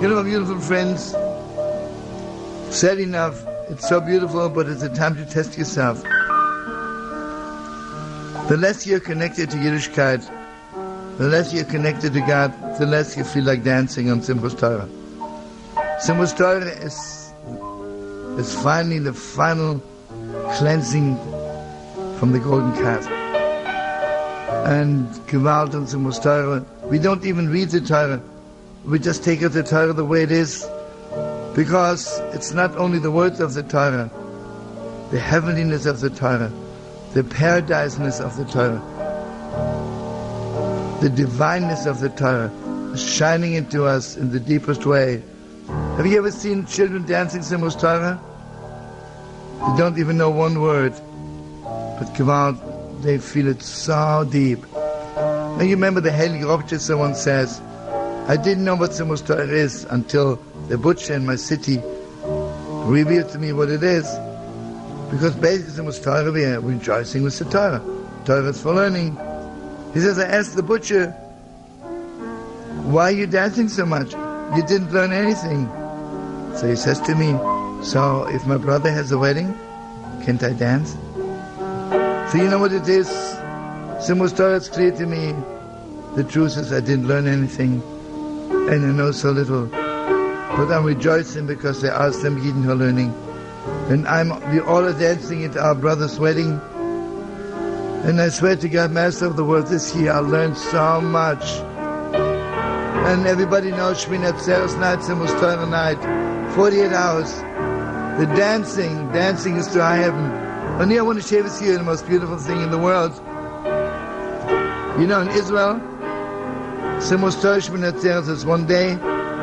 You know, my beautiful friends, sad enough, it's so beautiful, but it's a time to test yourself. The less you're connected to Yiddishkeit, the less you're connected to God, the less you feel like dancing on Simchas Torah. Torah is, is finally the final cleansing from the golden calf. And Gewalt and Simchas Torah, we don't even read the Torah. We just take the Torah the way it is. Because it's not only the words of the Torah, the heavenliness of the Torah, the paradiseness of the Torah, the divineness of the Torah shining into us in the deepest way. Have you ever seen children dancing Simchas Torah? They don't even know one word, but Gewalt, they feel it so deep. And you remember the Heilige Ropchitzer once says, I didn't know what Torah is until the butcher in my city revealed to me what it is. Because basically was Torah, we are rejoicing with the Torah. Torah is for learning. He says, I asked the butcher, why are you dancing so much? You didn't learn anything. So he says to me, so if my brother has a wedding, can't I dance? So you know what it is? Torah is clear to me. The truth is I didn't learn anything and I know so little. But I'm rejoicing because there are some Yidden who are learning. And I'm, we all are dancing at our brother's wedding. And I swear to God, Master of the World, this year I learned so much. And everybody knows Shmini Atzeres night, Simchas Torah night, 48 hours. The dancing, dancing is to high heaven. Only I want to share with you the most beautiful thing in the world. You know, in Israel, Simchas Torah is one day,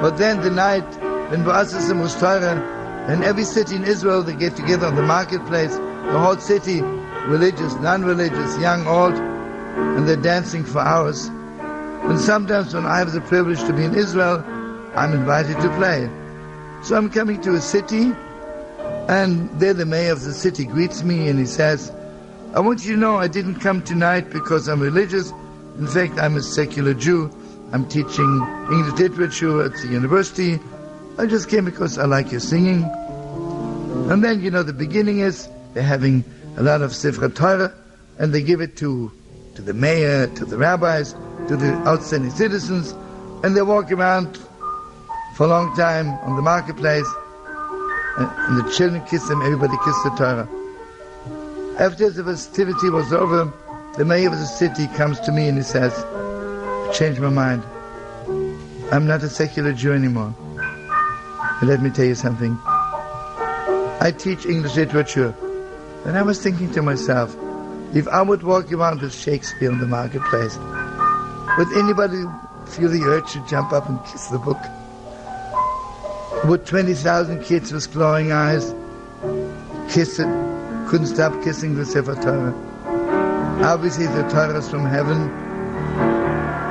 but then the night when Ba'as is Simchas Torah, and every city in Israel, they get together on the marketplace, the whole city, religious, non-religious, young, old, and they're dancing for hours. And sometimes when I have the privilege to be in Israel, I'm invited to play. So I'm coming to a city, and there the mayor of the city greets me and he says, I want you to know I didn't come tonight because I'm religious. In fact, I'm a secular Jew. I'm teaching English literature at the university. I just came because I like your singing. And then, you know, the beginning is they're having a lot of Sifrei Torah, and they give it to, to the mayor, to the rabbis, to the outstanding citizens, and they walk around for a long time on the marketplace, and, and the children kiss them, everybody kisses the Torah. After the festivity was over, the mayor of the city comes to me and he says, changed my mind. I'm not a secular Jew anymore. And let me tell you something. I teach English literature. And I was thinking to myself, if I would walk around with Shakespeare in the marketplace, would anybody feel the urge to jump up and kiss the book? Would 20,000 kids with glowing eyes kiss it, couldn't stop kissing the Sefer Torah? Obviously the Torah is from heaven.